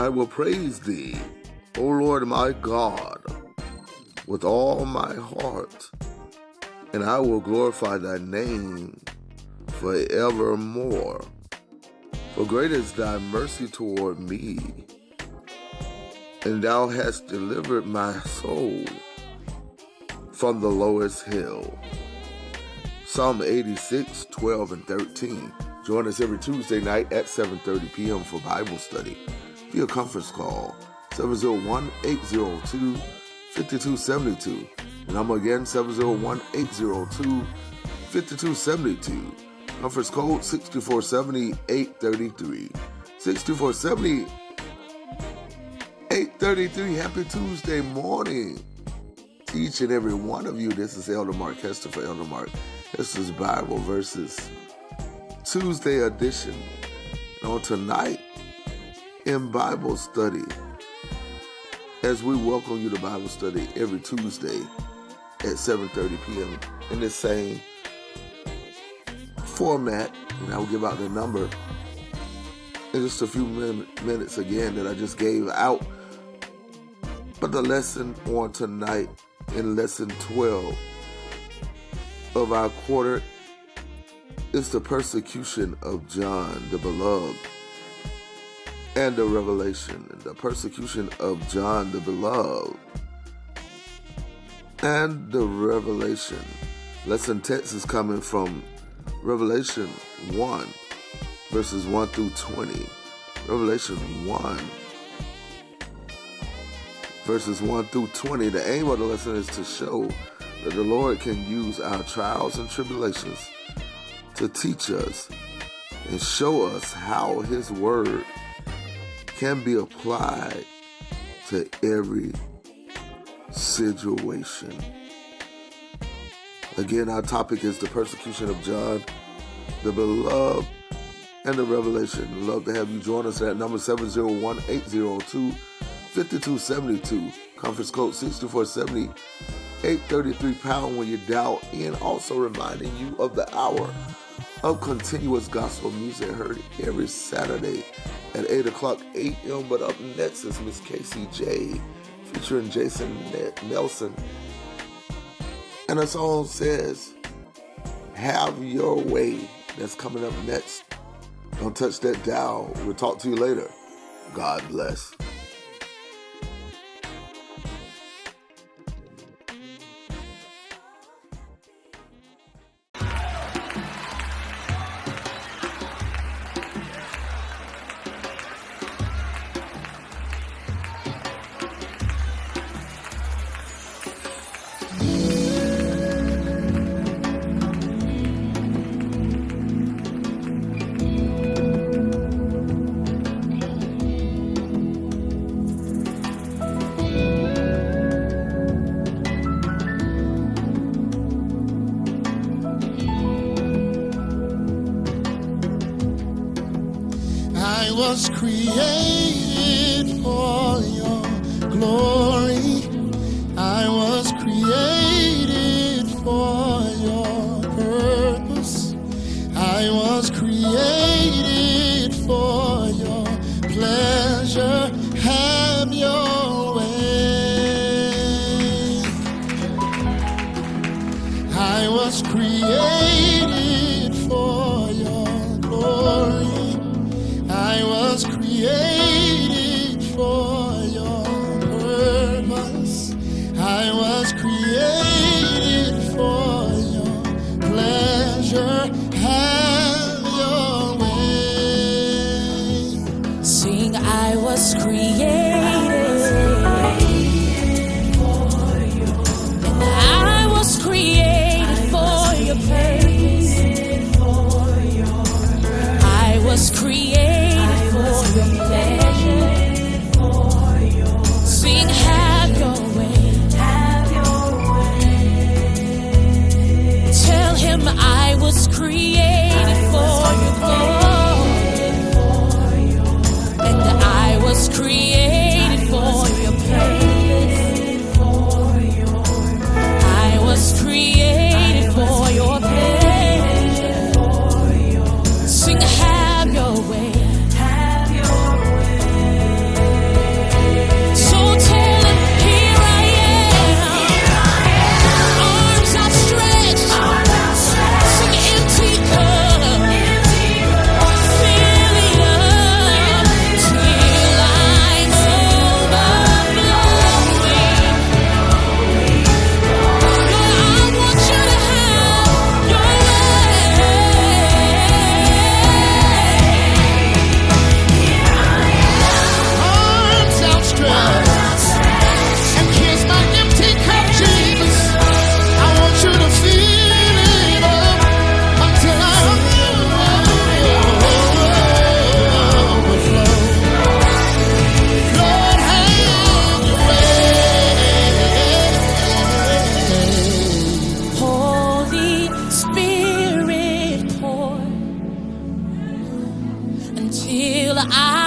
I will praise thee, O Lord my God, with all my heart, and I will glorify thy name forevermore. For great is thy mercy toward me, and thou hast delivered my soul from the lowest hill. Psalm 86, 12, and 13. Join us every Tuesday night at 7.30 p.m. for Bible study via conference call 701-802-5272. The number again, 701-802-5272. Conference code 6470-833. 6470-833. Happy Tuesday morning to each and every one of you. This is Elder Mark Hester for Elder Mark Hester's Bible Verses Tuesday edition. And on tonight, in Bible study, as we welcome you to Bible study every Tuesday at 7.30 p.m. in the same format, and I will give out the number in just a few min- minutes again that I just gave out. But the lesson on tonight in lesson 12 of our quarter is the persecution of John the Beloved and the revelation, and the persecution of John the Beloved and the revelation. Lesson text is coming from Revelation 1, verses 1 through 20. Revelation 1, verses 1 through 20. The aim of the lesson is to show that the Lord can use our trials and tribulations to teach us and show us how His Word can be applied to every situation. Again, our topic is the persecution of John, the beloved, and the revelation. Love to have you join us at number 701 802 5272, conference code 6470 833 pound when you dial in. Also reminding you of the hour of continuous gospel music heard every Saturday at 8 o'clock a.m. But up next is Miss Casey J featuring Jason Nelson. And the song says, Have Your Way. That's coming up next. Don't touch that dial. We'll talk to you later. God bless. Created for your glory. I was created for your purpose. I was created for your pleasure. Have your way. I was created I spirit pour until I